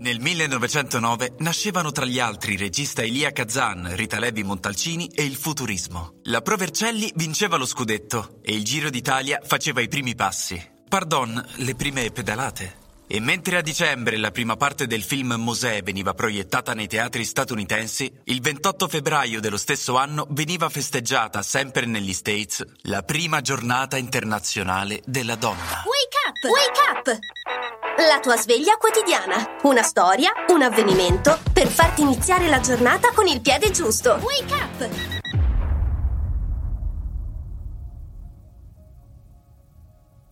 Nel 1909 nascevano tra gli altri regista Elia Kazan, Rita Levi Montalcini e il futurismo. La Pro Vercelli vinceva lo scudetto e il Giro d'Italia faceva i primi passi. Pardon, le prime pedalate. E mentre a dicembre la prima parte del film Mosè veniva proiettata nei teatri statunitensi, il 28 febbraio dello stesso anno veniva festeggiata, sempre negli States, la prima giornata internazionale della donna. Wake up! Wake up! La tua sveglia quotidiana. Una storia, un avvenimento per farti iniziare la giornata con il piede giusto. Wake up!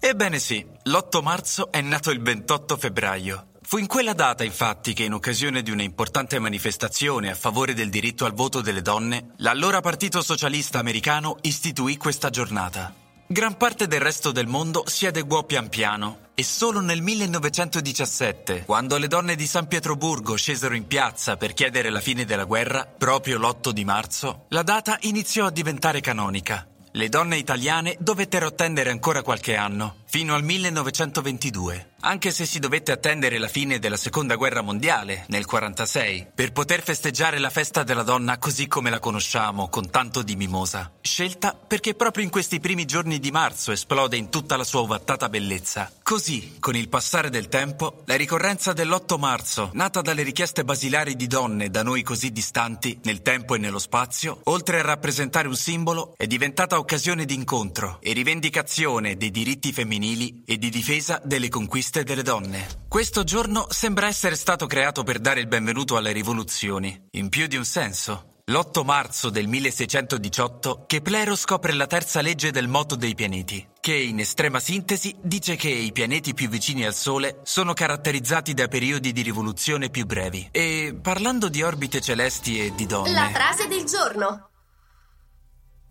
Ebbene sì, l'8 marzo è nato il 28 febbraio. Fu in quella data, infatti, che in occasione di una importante manifestazione a favore del diritto al voto delle donne, l'allora Partito Socialista Americano istituì questa giornata. Gran parte del resto del mondo si adeguò pian piano e solo nel 1917, quando le donne di San Pietroburgo scesero in piazza per chiedere la fine della guerra, proprio l'8 di marzo, la data iniziò a diventare canonica. Le donne italiane dovettero attendere ancora qualche anno, fino al 1922, anche se si dovette attendere la fine della Seconda Guerra Mondiale, nel 1946, per poter festeggiare la festa della donna così come la conosciamo, con tanto di mimosa. Scelta perché proprio in questi primi giorni di marzo esplode in tutta la sua ovattata bellezza. Così, con il passare del tempo, la ricorrenza dell'8 marzo, nata dalle richieste basilari di donne da noi così distanti, nel tempo e nello spazio, oltre a rappresentare un simbolo, è diventata occasione di incontro e rivendicazione dei diritti femminili femminili e di difesa delle conquiste delle donne. Questo giorno sembra essere stato creato per dare il benvenuto alle rivoluzioni, in più di un senso. L'8 marzo del 1618 Keplero scopre la terza legge del moto dei pianeti, che in estrema sintesi dice che i pianeti più vicini al Sole sono caratterizzati da periodi di rivoluzione più brevi. E parlando di orbite celesti e di donne... La frase del giorno.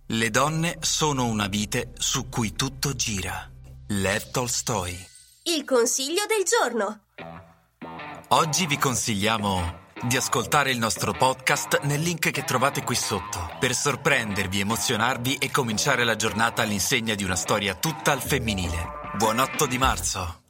Le donne sono una vite su cui tutto gira. Lev Tolstoi. Il consiglio del giorno. Oggi vi consigliamo di ascoltare il nostro podcast nel link che trovate qui sotto per sorprendervi, emozionarvi e cominciare la giornata all'insegna di una storia tutta al femminile. Buon 8 di marzo!